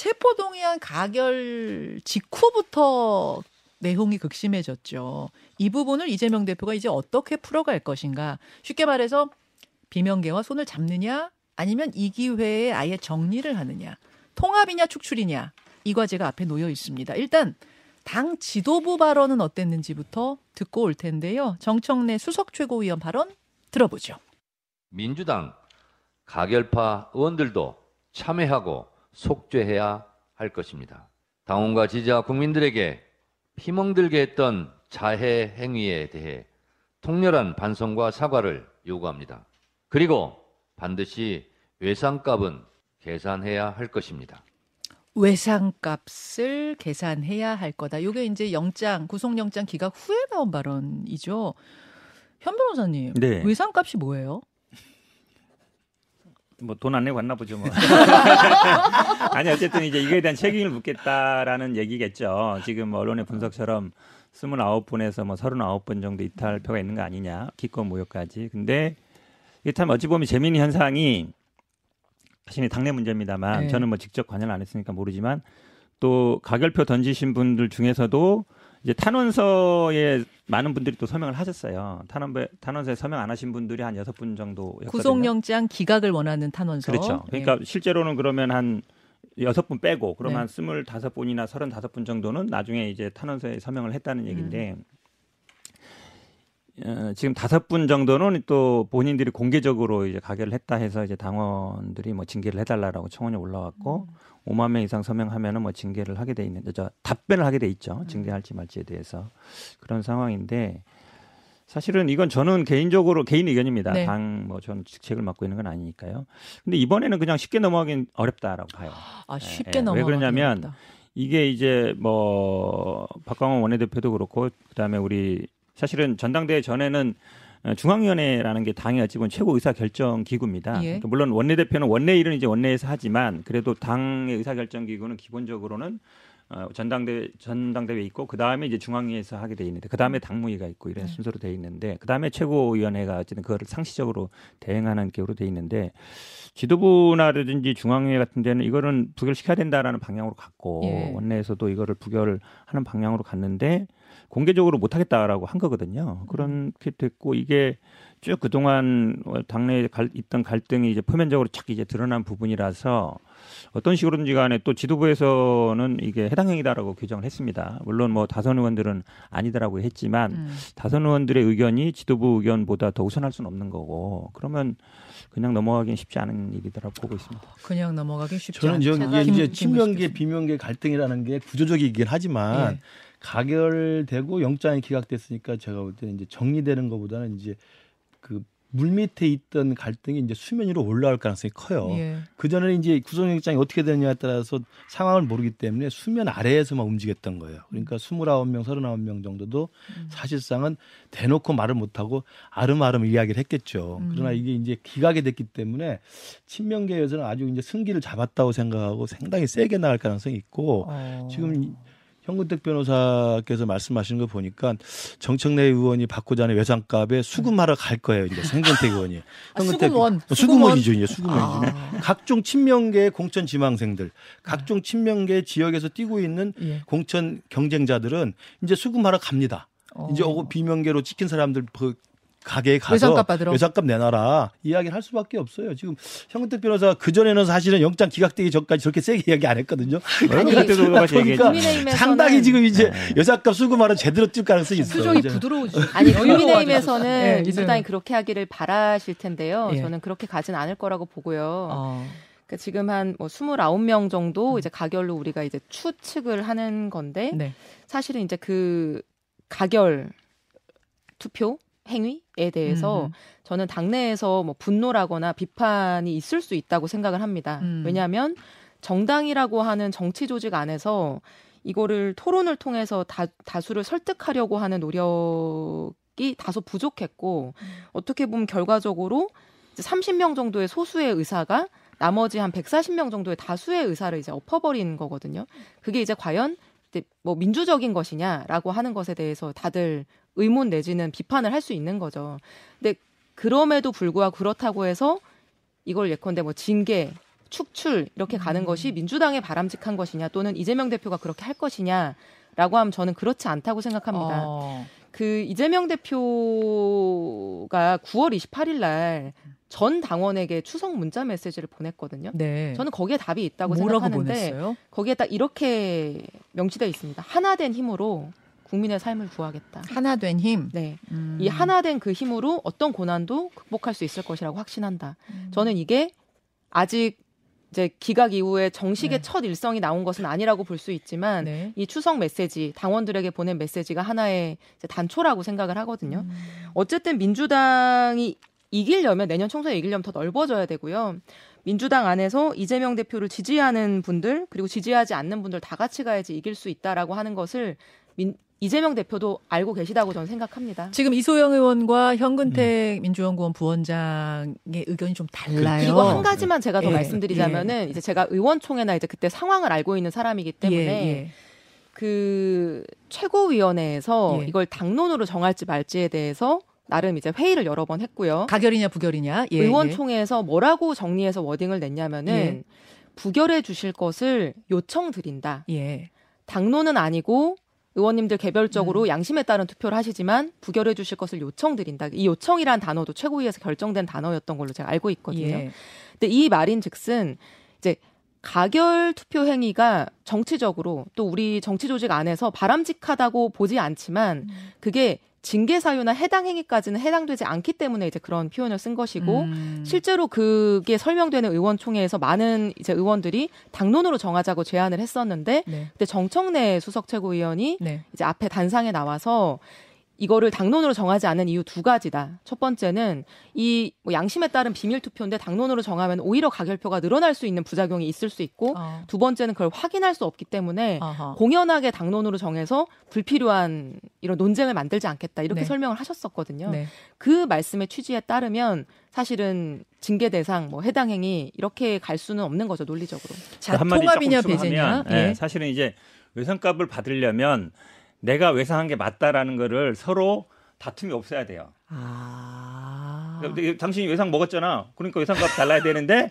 체포동의안 가결 직후부터 내용이 극심해졌죠. 이 부분을 이재명 대표가 이제 어떻게 풀어갈 것인가. 쉽게 말해서 비명계와 손을 잡느냐 아니면 이 기회에 아예 정리를 하느냐. 통합이냐 축출이냐. 이 과제가 앞에 놓여 있습니다. 일단 당 지도부 발언은 어땠는지부터 듣고 올 텐데요. 정청래 수석 최고위원 발언 들어보죠. 민주당 가결파 의원들도 참여하고 속죄해야 할 것입니다. 당원과 지지자 국민들에게 희멍들게 했던 자해 행위에 대해 통렬한 반성과 사과를 요구합니다. 그리고 반드시 외상값은 계산해야 할 것입니다. 외상값을 계산해야 할 거다. 이게 이제 영장 구속영장 기각 후에 나온 발언이죠. 현 변호사님, 네. 외상값이 뭐예요? 뭐 돈 안 내고 갔나 보죠 뭐. 아니 어쨌든 이제 이거에 대한 책임을 묻겠다라는 얘기겠죠. 지금 언론의 분석처럼 29분에서 뭐 39분 정도 이탈표가 있는 거 아니냐. 기권 무효까지. 근데 이게 참 어찌 보면 재미있는 현상이 사실 당내 문제입니다만 네. 저는 뭐 직접 관여를 안 했으니까 모르지만 또 가결표 던지신 분들 중에서도 이제 탄원서에 많은 분들이 또 서명을 하셨어요. 탄원 탄원서에 서명 안 하신 분들이 한 여섯 분 정도 구속영장 기각을 원하는 탄원서. 그렇죠. 그러니까 네. 실제로는 그러면 한 여섯 분 빼고 그러면 네. 한 스물다섯 분이나 서른다섯 분 정도는 나중에 이제 탄원서에 서명을 했다는 얘기인데 음. 어, 지금 다섯 분 정도는 또 본인들이 공개적으로 이제 가결을 했다 해서 이제 당원들이 뭐 징계를 해달라라고 청원이 올라왔고 음. 5만 명 이상 서명하면은 뭐 징계를 하게 돼 있는데 저 답변을 하게 돼 있죠 음. 징계할지 말지에 대해서 그런 상황인데 사실은 이건 저는 개인적으로 개인 의견입니다. 네. 당뭐 저는 직책을 맡고 있는 건 아니니까요. 근데 이번에는 그냥 쉽게 넘어가긴 어렵다라고 봐요. 아 쉽게 예, 넘어가. 왜 그러냐면 어렵다. 이게 이제 뭐 박광원 원내대표도 그렇고 그다음에 우리 사실은 전당대회 전에는 어, 중앙위원회라는 게 당의 어찌 보면 최고 의사 결정 기구입니다. 예. 그러니까 물론 원내 대표는 원내 일은 이제 원내에서 하지만 그래도 당의 의사 결정 기구는 기본적으로는 어, 전당대 전당대회 있고 그 다음에 이제 중앙위에서 하게 돼 있는데 그 다음에 당무위가 있고 이런 네. 순서로 돼 있는데 그 다음에 최고위원회가 어쨌든 그거를 상시적으로 대행하는 기구로 돼 있는데 지도부나라든지 중앙위회 같은 데는 이거는 부결시켜야 된다라는 방향으로 갔고 예. 원내에서도 이거를 부결을 하는 방향으로 갔는데 공개적으로 못하겠다라고 한 거거든요. 그렇게 됐고 이게 쭉 그동안 당내에 갈, 있던 갈등이 이제 표면적으로 착 이제 드러난 부분이라서 어떤 식으로든지 간에 또 지도부에서는 이게 해당 행위다라고 규정을 했습니다. 물론 뭐 다선 의원들은 아니다라고 했지만 음. 다선 의원들의 의견이 지도부 의견보다 더 우선할 수는 없는 거고 그러면 그냥 넘어가기는 쉽지 않은 일이더라고 보고 있습니다. 그냥 넘어가기 쉽지 저는 이게 이제 친명계 비명계 갈등이라는 게 구조적이긴 하지만 예. 가결되고 영장이 기각됐으니까 제가 볼 때는 이제 정리되는 것보다는 이제 그 물밑에 있던 갈등이 이제 수면 위로 올라올 가능성이 커요. 예. 그 전에 이제 구속영장이 어떻게 되느냐에 따라서 상황을 모르기 때문에 수면 아래에서만 움직였던 거예요. 그러니까 29명, 39명 정도도 음. 사실상은 대놓고 말을 못하고 아름아름 이야기를 했겠죠. 음. 그러나 이게 이제 기각이 됐기 때문에 친명계에서는 아주 이제 승기를 잡았다고 생각하고 상당히 세게 나갈 가능성이 있고 어. 지금 현근택 변호사께서 말씀하시는 거 보니까 정청래 의원이 받고자 하는 외상값에 수금하러 갈 거예요. 이제 생근택 의원이. 아, 수금원. 수금원이죠. 이제 수금원이죠. 아. 각종 친명계 공천 지망생들, 각종 친명계 지역에서 뛰고 있는 예. 공천 경쟁자들은 이제 수금하러 갑니다. 어. 이제 비명계로 찍힌 사람들 그 가게에 가서 외상값 내놔라 이야기를 할 수밖에 없어요. 지금 현근택 변호사 그 전에는 사실은 영장 기각되기 전까지 저렇게 세게 이야기 안 했거든요. 아니, 그러니까 상당히 지금 이제 네. 여자값 수금하러 제대로 뛸 가능성이 있어요. 표정이 부드러우죠. 아니 국민의힘에서는 네, 민주당이 그렇게 하기를 바라실 텐데요. 예. 저는 그렇게 가진 않을 거라고 보고요. 어. 그러니까 지금 한뭐 29명 정도 음. 이제 가결로 우리가 이제 추측을 하는 건데 네. 사실은 이제 그 가결 투표 행위에 대해서 음. 저는 당내에서 뭐 분노라거나 비판이 있을 수 있다고 생각을 합니다. 음. 왜냐하면 정당이라고 하는 정치 조직 안에서 이거를 토론을 통해서 다, 다수를 설득하려고 하는 노력이 다소 부족했고 음. 어떻게 보면 결과적으로 이제 30명 정도의 소수의 의사가 나머지 한 140명 정도의 다수의 의사를 이제 엎어버린 거거든요. 그게 이제 과연 뭐 민주적인 것이냐라고 하는 것에 대해서 다들 의문 내지는 비판을 할 수 있는 거죠. 근데 그럼에도 불구하고 그렇다고 해서 이걸 예컨대 뭐 징계 축출 이렇게 가는 음. 것이 민주당의 바람직한 것이냐 또는 이재명 대표가 그렇게 할 것이냐라고 하면 저는 그렇지 않다고 생각합니다. 어. 그 이재명 대표가 9월 28일 날 전 당원에게 추석 문자 메시지를 보냈거든요. 네. 저는 거기에 답이 있다고 생각하는데 보냈어요? 거기에 딱 이렇게 명시되어 있습니다. 하나 된 힘으로 국민의 삶을 구하겠다. 하나 된 힘. 네. 음. 이 하나 된 그 힘으로 어떤 고난도 극복할 수 있을 것이라고 확신한다. 음. 저는 이게 아직 이제 기각 이후에 정식의 네. 첫 일성이 나온 것은 아니라고 볼 수 있지만 네. 이 추석 메시지 당원들에게 보낸 메시지가 하나의 단초라고 생각을 하거든요. 음. 어쨌든 민주당이 이기려면 내년 총선에 이기려면 더 넓어져야 되고요. 민주당 안에서 이재명 대표를 지지하는 분들 그리고 지지하지 않는 분들 다 같이 가야지 이길 수 있다라고 하는 것을 민, 이재명 대표도 알고 계시다고 저는 생각합니다. 지금 이소영 의원과 현근택 음. 민주연구원 부원장의 의견이 좀 달라요. 그리고 한 가지만 제가 더 예, 말씀드리자면은 예. 이제 제가 의원총회나 이제 그때 상황을 알고 있는 사람이기 때문에 예, 예. 그 최고위원회에서 예. 이걸 당론으로 정할지 말지에 대해서 나름 이제 회의를 여러 번 했고요. 가결이냐 부결이냐 예, 의원총회에서 뭐라고 정리해서 워딩을 냈냐면은 부결해 주실 것을 요청드린다. 당론은 아니고 의원님들 개별적으로 음. 양심에 따른 투표를 하시지만 부결해 주실 것을 요청드린다. 이 요청이란 단어도 최고위에서 결정된 단어였던 걸로 제가 알고 있거든요. 예. 근데 이 말인 즉슨 이제 가결 투표 행위가 정치적으로 또 우리 정치 조직 안에서 바람직하다고 보지 않지만 음. 그게 징계 사유나 해당 행위까지는 해당되지 않기 때문에 이제 그런 표현을 쓴 것이고 음. 실제로 그게 설명되는 의원총회에서 많은 이제 의원들이 당론으로 정하자고 제안을 했었는데 네. 그때 정청래 수석 최고위원이 네. 이제 앞에 단상에 나와서 이거를 당론으로 정하지 않은 이유 두 가지다. 첫 번째는 이 뭐 양심에 따른 비밀 투표인데 당론으로 정하면 오히려 가결표가 늘어날 수 있는 부작용이 있을 수 있고 어. 두 번째는 그걸 확인할 수 없기 때문에 어허. 공연하게 당론으로 정해서 불필요한 이런 논쟁을 만들지 않겠다 이렇게 네. 설명을 하셨었거든요. 네. 그 말씀의 취지에 따르면 사실은 징계 대상, 뭐 해당 행위 이렇게 갈 수는 없는 거죠 논리적으로. 자, 통합이냐 배제냐. 예. 네, 사실은 이제 외상값을 받으려면 내가 외상한 게 맞다라는 거를 서로 다툼이 없어야 돼요. 아. 당신이 외상 먹었잖아. 그러니까 외상값 달라야 되는데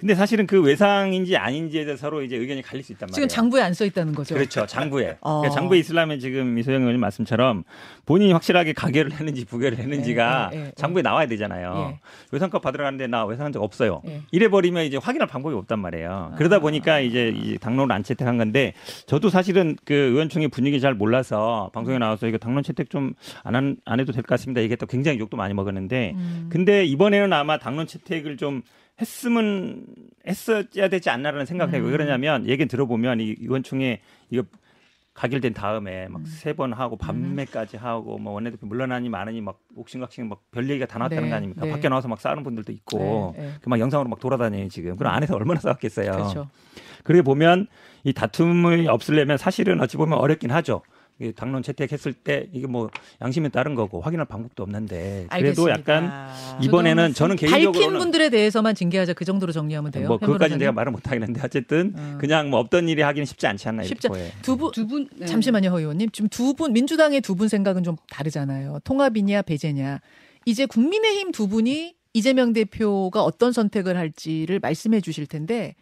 근데 사실은 그 외상인지 아닌지에 대해서 서로 이제 의견이 갈릴 수 있단 말이에요. 지금 장부에 안 써 있다는 거죠. 그렇죠. 장부에. 어. 그러니까 장부에 있으려면 지금 이소영 의원님 말씀처럼 본인이 확실하게 가결을 했는지 부결을 했는지가 예, 예, 예, 장부에 나와야 되잖아요. 예. 외상값 받으러 가는데 나 외상한 적 없어요. 예. 이래 버리면 이제 확인할 방법이 없단 말이에요. 그러다 아. 보니까 이제 당론을 안 채택한 건데 저도 사실은 그 의원총회 분위기 잘 몰라서 방송에 나와서 이거 당론 채택 좀 안 안 해도 될 것 같습니다. 얘기했다 굉장히 욕도 많이 먹었는데 음. 근데 이번에는 아마 당론 채택을 좀 했으면 했어야 되지 않나라는 생각을 해요. 음. 왜 그러냐면 얘기 들어보면 이 의원총회 이거 가결된 다음에 막 세번 음. 하고 밤매까지 하고 뭐 원내대표 물러나니 마느니 막 옥신각신 막 별 얘기가 다 나왔다는 네, 거 아닙니까? 네. 밖에 나와서 막 싸우는 분들도 있고 네, 네. 그막 영상으로 막 돌아다녀요 지금. 그럼 안에서 얼마나 싸웠겠어요. 그렇죠. 그렇게 보면 이 다툼을 없으려면 사실은 어찌 보면 어렵긴 하죠. 당론 채택했을 때 이게 뭐 양심에 따른 거고 확인할 방법도 없는데 그래도 알겠습니다. 약간 이번에는 저는 개인적으로 밝힌 분들에 대해서만 징계하자 그 정도로 정리하면 돼요. 뭐 그것까지 내가 말을 못 하겠는데 어쨌든 어. 그냥 뭐 없던 일이 하기는 쉽지 않지 않나 쉽지 두분 두분 네. 잠시만요, 허 의원님. 지금 두 분 민주당의 두 분 생각은 좀 다르잖아요. 통합이냐 배제냐. 이제 국민의힘 두 분이 이재명 대표가 어떤 선택을 할지를 말씀해 주실 텐데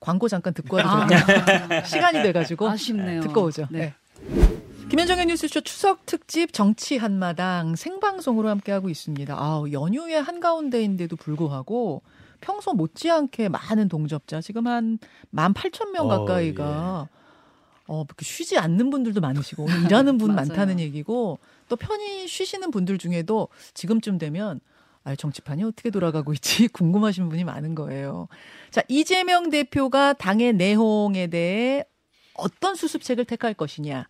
광고 잠깐 듣고 와도 아. 시간이 돼가지고 아쉽네요. 듣고 오죠. 네. 네. 김현정의 뉴스쇼 추석 특집 정치 한마당 생방송으로 함께하고 있습니다. 아, 연휴의 한가운데인데도 불구하고 평소 못지않게 많은 동접자 지금 한 18,000명 어, 가까이가 예. 어, 쉬지 않는 분들도 많으시고 일하는 분 많다는 얘기고 또 편히 쉬시는 분들 중에도 지금쯤 되면 아, 정치판이 어떻게 돌아가고 있지 궁금하신 분이 많은 거예요. 자, 이재명 대표가 당의 내홍에 대해 어떤 수습책을 택할 것이냐.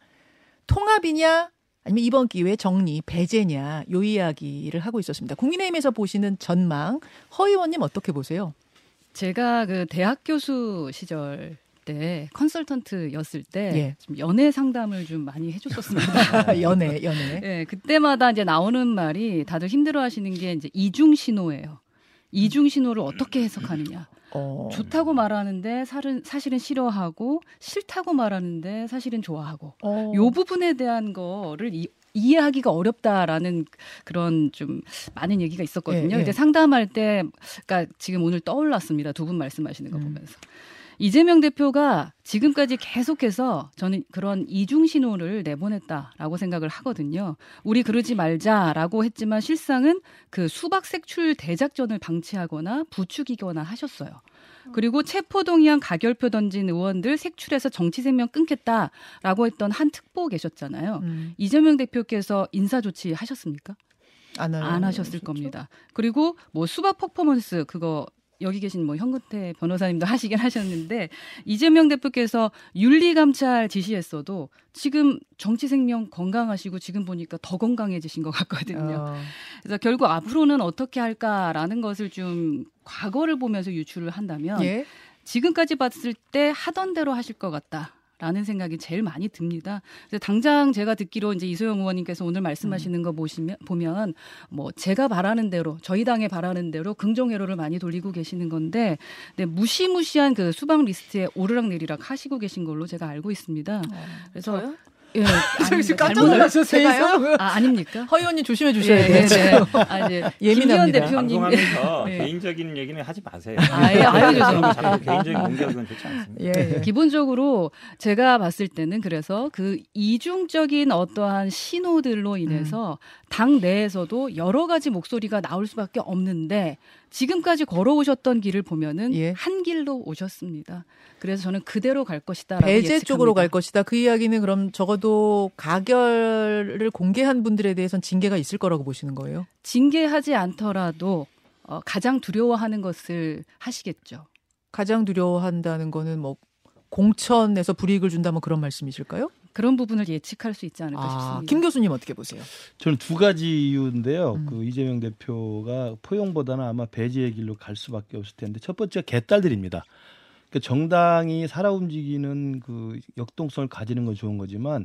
통합이냐 아니면 이번 기회에 정리, 배제냐 요 이야기를 하고 있었습니다. 국민의힘에서 보시는 전망 허 의원님 어떻게 보세요? 제가 그 대학 교수 시절 때 컨설턴트였을 때 예. 좀 연애 상담을 좀 많이 해줬었습니다. 연애, 연애. 네, 그때마다 이제 나오는 말이 다들 힘들어하시는 게 이제 이중 신호예요. 이중 신호를 어떻게 해석하느냐. 어. 좋다고 말하는데 사실은, 사실은 싫어하고 싫다고 말하는데 사실은 좋아하고 어. 요 부분에 대한 거를 이, 이해하기가 어렵다라는 그런 좀 많은 얘기가 있었거든요. 예, 예. 근데 상담할 때, 그러니까 지금 오늘 떠올랐습니다. 두 분 말씀하시는 거 음. 보면서. 이재명 대표가 지금까지 계속해서 저는 그런 이중 신호를 내보냈다라고 생각을 하거든요. 우리 그러지 말자라고 했지만 실상은 그 수박 색출 대작전을 방치하거나 부추기거나 하셨어요. 그리고 체포동의안 가결표 던진 의원들 색출해서 정치 생명 끊겠다라고 했던 한 특보 계셨잖아요. 음. 이재명 대표께서 인사 조치 하셨습니까? 안, 안 하셨을 겁니다. 그리고 뭐 수박 퍼포먼스 그거 여기 계신 뭐 현근태 변호사님도 하시긴 하셨는데 이재명 대표께서 윤리 감찰 지시했어도 지금 정치 생명 건강하시고 지금 보니까 더 건강해지신 것 같거든요. 어. 그래서 결국 앞으로는 어떻게 할까라는 것을 좀 과거를 보면서 유추를 한다면 예? 지금까지 봤을 때 하던 대로 하실 것 같다. 라는 생각이 제일 많이 듭니다. 그래서 당장 제가 듣기로 이제 이소영 의원님께서 오늘 말씀하시는 거 보시면 보면 뭐 제가 바라는 대로 저희 당에 바라는 대로 긍정 회로를 많이 돌리고 계시는 건데 네, 무시무시한 그 수박 리스트에 오르락 내리락 하시고 계신 걸로 제가 알고 있습니다. 어, 그래서 저요? 예. 지금 깜짝 놀라셨어요? 아, 아닙니까? 허 의원님 조심해 주셔야 예, 돼요. 네, 네. 아, 이제 예민합니다. 대표님. 방송하면서 네. 개인적인 얘기는 하지 마세요. 아, 예, 아유, 자꾸 개인적인 공격은 좋지 않습니다. 예, 예. 기본적으로 제가 봤을 때는 그래서 그 이중적인 어떠한 신호들로 인해서 음. 당 내에서도 여러 가지 목소리가 나올 수밖에 없는데 지금까지 걸어오셨던 길을 보면은 예. 한 길로 오셨습니다. 그래서 저는 그대로 갈 것이다. 배제 예측합니다. 쪽으로 갈 것이다. 그 이야기는 그럼 적어도 가결을 공개한 분들에 대해서는 징계가 있을 거라고 보시는 거예요? 징계하지 않더라도 어, 가장 두려워하는 것을 하시겠죠. 가장 두려워한다는 거는 뭐 공천에서 불이익을 준다면 그런 말씀이실까요? 그런 부분을 예측할 수 있지 않을까 아, 싶습니다. 김 교수님 어떻게 보세요? 저는 두 가지 이유인데요. 음. 그 이재명 대표가 포용보다는 아마 배제의 길로 갈 수밖에 없을 텐데 첫 번째가 개딸들입니다. 그 정당이 살아 움직이는 그 역동성을 가지는 건 좋은 거지만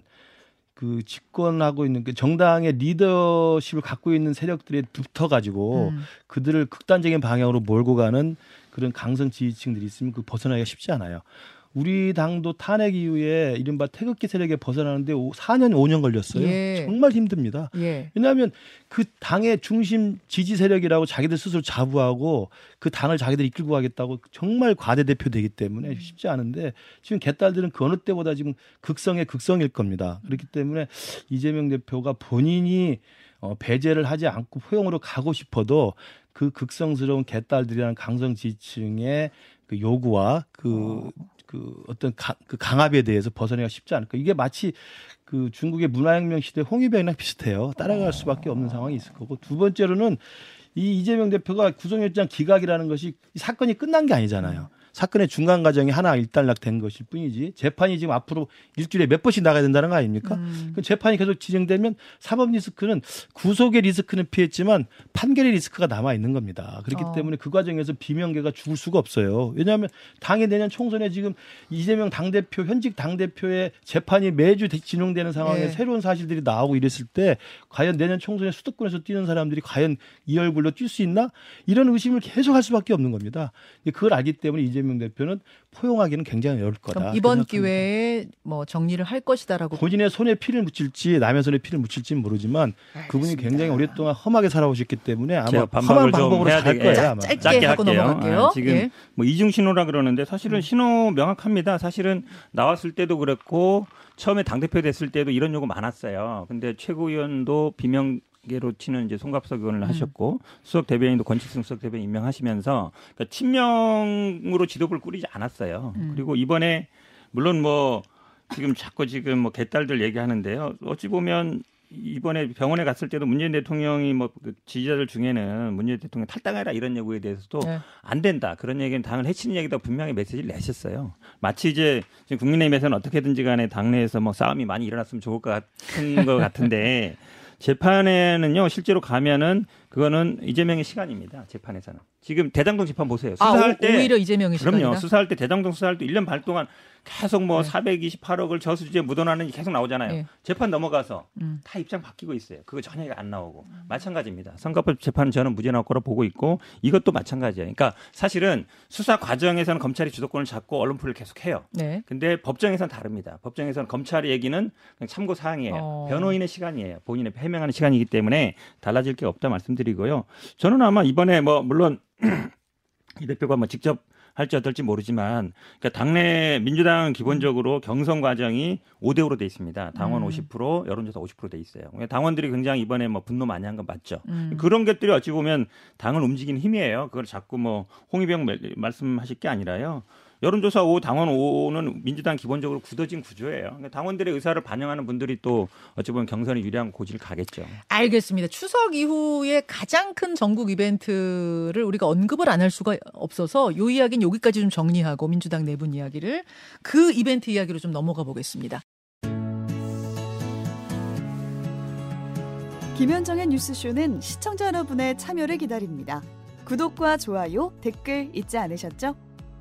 그 집권하고 있는 그 정당의 리더십을 갖고 있는 세력들에 붙어 가지고 음. 그들을 극단적인 방향으로 몰고 가는 그런 강성 지지층들이 있으면 그 벗어나기가 쉽지 않아요. 우리 당도 탄핵 이후에 이른바 태극기 세력에 벗어나는데 4년 5년 걸렸어요. 예. 정말 힘듭니다. 예. 왜냐하면 그 당의 중심 지지 세력이라고 자기들 스스로 자부하고 그 당을 자기들 이끌고 가겠다고 정말 과대 대표되기 때문에 음. 쉽지 않은데 지금 개딸들은 그 어느 때보다 지금 극성의 극성일 겁니다. 그렇기 때문에 이재명 대표가 본인이 어, 배제를 하지 않고 포용으로 가고 싶어도 그 극성스러운 개딸들이라는 강성 지층의 그 요구와 그 어. 그 어떤 가, 그 강압에 대해서 벗어내기가 쉽지 않을까. 이게 마치 그 중국의 문화혁명 시대 홍위병이랑 비슷해요. 따라갈 수밖에 없는 상황이 있을 거고 두 번째로는 이 이재명 대표가 구속영장 기각이라는 것이 사건이 끝난 게 아니잖아요. 사건의 중간 과정이 하나 일단락된 것일 뿐이지 재판이 지금 앞으로 일주일에 몇 번씩 나가야 된다는 거 아닙니까? 음. 그 재판이 계속 진행되면 사법 리스크는 구속의 리스크는 피했지만 판결의 리스크가 남아 있는 겁니다. 그렇기 어. 때문에 그 과정에서 비명계가 죽을 수가 없어요. 왜냐하면 당의 내년 총선에 지금 이재명 당 대표 현직 당 대표의 재판이 매주 진행되는 상황에 네. 새로운 사실들이 나오고 이랬을 때 과연 내년 총선에 수도권에서 뛰는 사람들이 과연 이 얼굴로 뛸 수 있나 이런 의심을 계속 할 수밖에 없는 겁니다. 그걸 알기 때문에 이제 이재명 대표는 포용하기는 굉장히 어려울 거다. 이번 기회에 뭐 정리를 할 것이다라고 본인의 손에 피를 묻힐지 남의 손에 피를 묻힐지는 모르지만 알겠습니다. 그분이 굉장히 오랫동안 험하게 살아오셨기 때문에 아마 험한 방법으로 살 거예요. 짜, 짧게, 짧게 하고 할게요. 넘어갈게요. 아, 지금 예. 뭐 이중 신호라 그러는데 사실은 음. 신호 명확합니다. 사실은 나왔을 때도 그랬고 처음에 당 대표 됐을 때도 이런 요구 많았어요. 근데 최고위원도 비명 계로 치는 이제 송갑석 의원을 음. 하셨고 수석 대변인도 권치승 수석 대변인 임명하시면서 그러니까 친명으로 지도부를 꾸리지 않았어요. 음. 그리고 이번에 물론 뭐 지금 자꾸 지금 뭐 개딸들 얘기하는데요. 어찌 보면 이번에 병원에 갔을 때도 문재인 대통령이 뭐그 지지자들 중에는 문재인 대통령 탈당해라 이런 요구에 대해서도 네. 안 된다 그런 얘기는 당을 해치는 얘기다 분명히 메시지를 내셨어요. 마치 이제 지금 국민의힘에서는 어떻게든지 간에 당내에서 뭐 싸움이 많이 일어났으면 좋을 것 같은 것 같은데 재판에는요 실제로 가면은 그거는 이재명의 시간입니다. 재판에서는. 지금 대장동 재판 보세요. 아, 수사할 아, 때 오히려 이재명의 그럼요. 시간이다? 수사할 때 대장동 수사할 때 1년 반 동안 계속 뭐 네. 428억을 저수지에 묻어나는 게 계속 나오잖아요. 네. 재판 넘어가서 음. 다 입장 바뀌고 있어요. 그거 전혀 안 나오고 음. 마찬가지입니다. 선거법 재판은 저는 무죄 나올 거라 보고 있고 이것도 마찬가지예요. 그러니까 사실은 수사 과정에서는 검찰이 주도권을 잡고 언론풀을 계속 해요. 네. 근데 법정에서는 다릅니다. 법정에서는 검찰의 얘기는 그냥 참고 사항이에요. 어. 변호인의 시간이에요. 본인의 해명하는 시간이기 때문에 달라질 게 없다 말씀드 리고요. 저는 아마 이번에 뭐 물론 이 대표가 뭐 직접 할지 어떨지 모르지만 그러니까 당내 민주당은 기본적으로 경선 과정이 5대 5로 돼 있습니다. 당원 음. 50% 여론조사 50%돼 있어요. 그러니까 당원들이 굉장히 이번에 뭐 분노 많이 한 건 맞죠. 음. 그런 것들이 어찌 보면 당을 움직이는 힘이에요. 그걸 자꾸 뭐 홍위병 말씀하실 게 아니라요. 여론조사 5, 당원 5는 민주당 기본적으로 굳어진 구조예요. 그러니까 당원들의 의사를 반영하는 분들이 또 어찌 보면 경선이 유리한 고지를 가겠죠. 알겠습니다. 추석 이후에 가장 큰 전국 이벤트를 우리가 언급을 안 할 수가 없어서 요 이야기는 여기까지 좀 정리하고 민주당 내분 이야기를 그 이벤트 이야기로 좀 넘어가 보겠습니다. 김현정의 뉴스쇼는 시청자 여러분의 참여를 기다립니다. 구독과 좋아요, 댓글 잊지 않으셨죠?